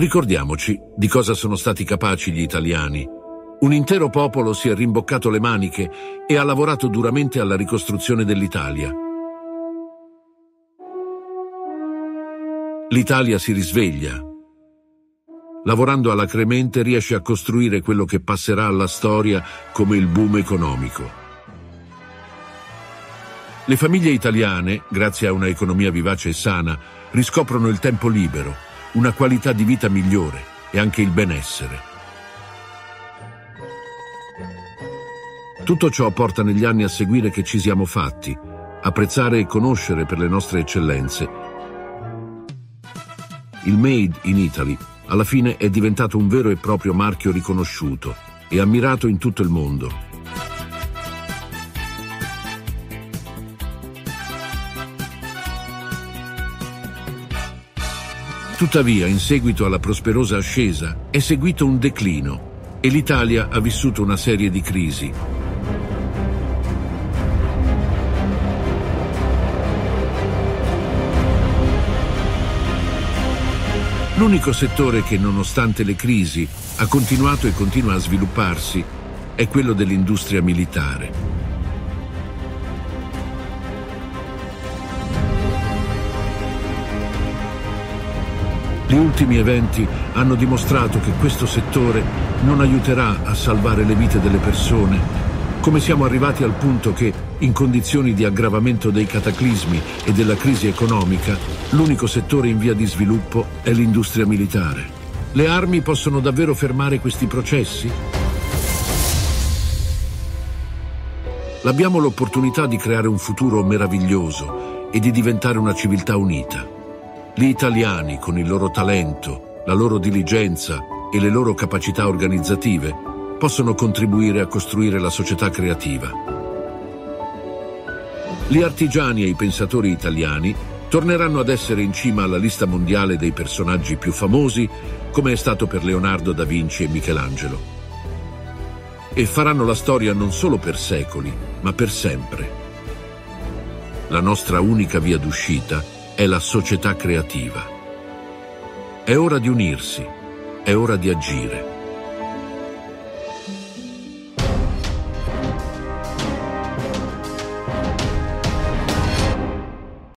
Ricordiamoci di cosa sono stati capaci gli italiani. Un intero popolo si è rimboccato le maniche e ha lavorato duramente alla ricostruzione dell'Italia. L'Italia si risveglia. Lavorando alacremente riesce a costruire quello che passerà alla storia come il boom economico. Le famiglie italiane, grazie a una economia vivace e sana, riscoprono il tempo libero una qualità di vita migliore e anche il benessere. Tutto ciò porta negli anni a seguire che ci siamo fatti, apprezzare e conoscere per le nostre eccellenze. Il Made in Italy alla fine è diventato un vero e proprio marchio riconosciuto e ammirato in tutto il mondo. Tuttavia, in seguito alla prosperosa ascesa, è seguito un declino e l'Italia ha vissuto una serie di crisi. L'unico settore che, nonostante le crisi, ha continuato e continua a svilupparsi è quello dell'industria militare. Gli ultimi eventi hanno dimostrato che questo settore non aiuterà a salvare le vite delle persone, come siamo arrivati al punto che, in condizioni di aggravamento dei cataclismi e della crisi economica, l'unico settore in via di sviluppo è l'industria militare. Le armi possono davvero fermare questi processi? Abbiamo l'opportunità di creare un futuro meraviglioso e di diventare una civiltà unita. Gli italiani, con il loro talento, la loro diligenza e le loro capacità organizzative, possono contribuire a costruire la società creativa. Gli artigiani e i pensatori italiani torneranno ad essere in cima alla lista mondiale dei personaggi più famosi, come è stato per Leonardo da Vinci e Michelangelo. E faranno la storia non solo per secoli, ma per sempre. La nostra unica via d'uscita è la società creativa. È ora di unirsi, è ora di agire.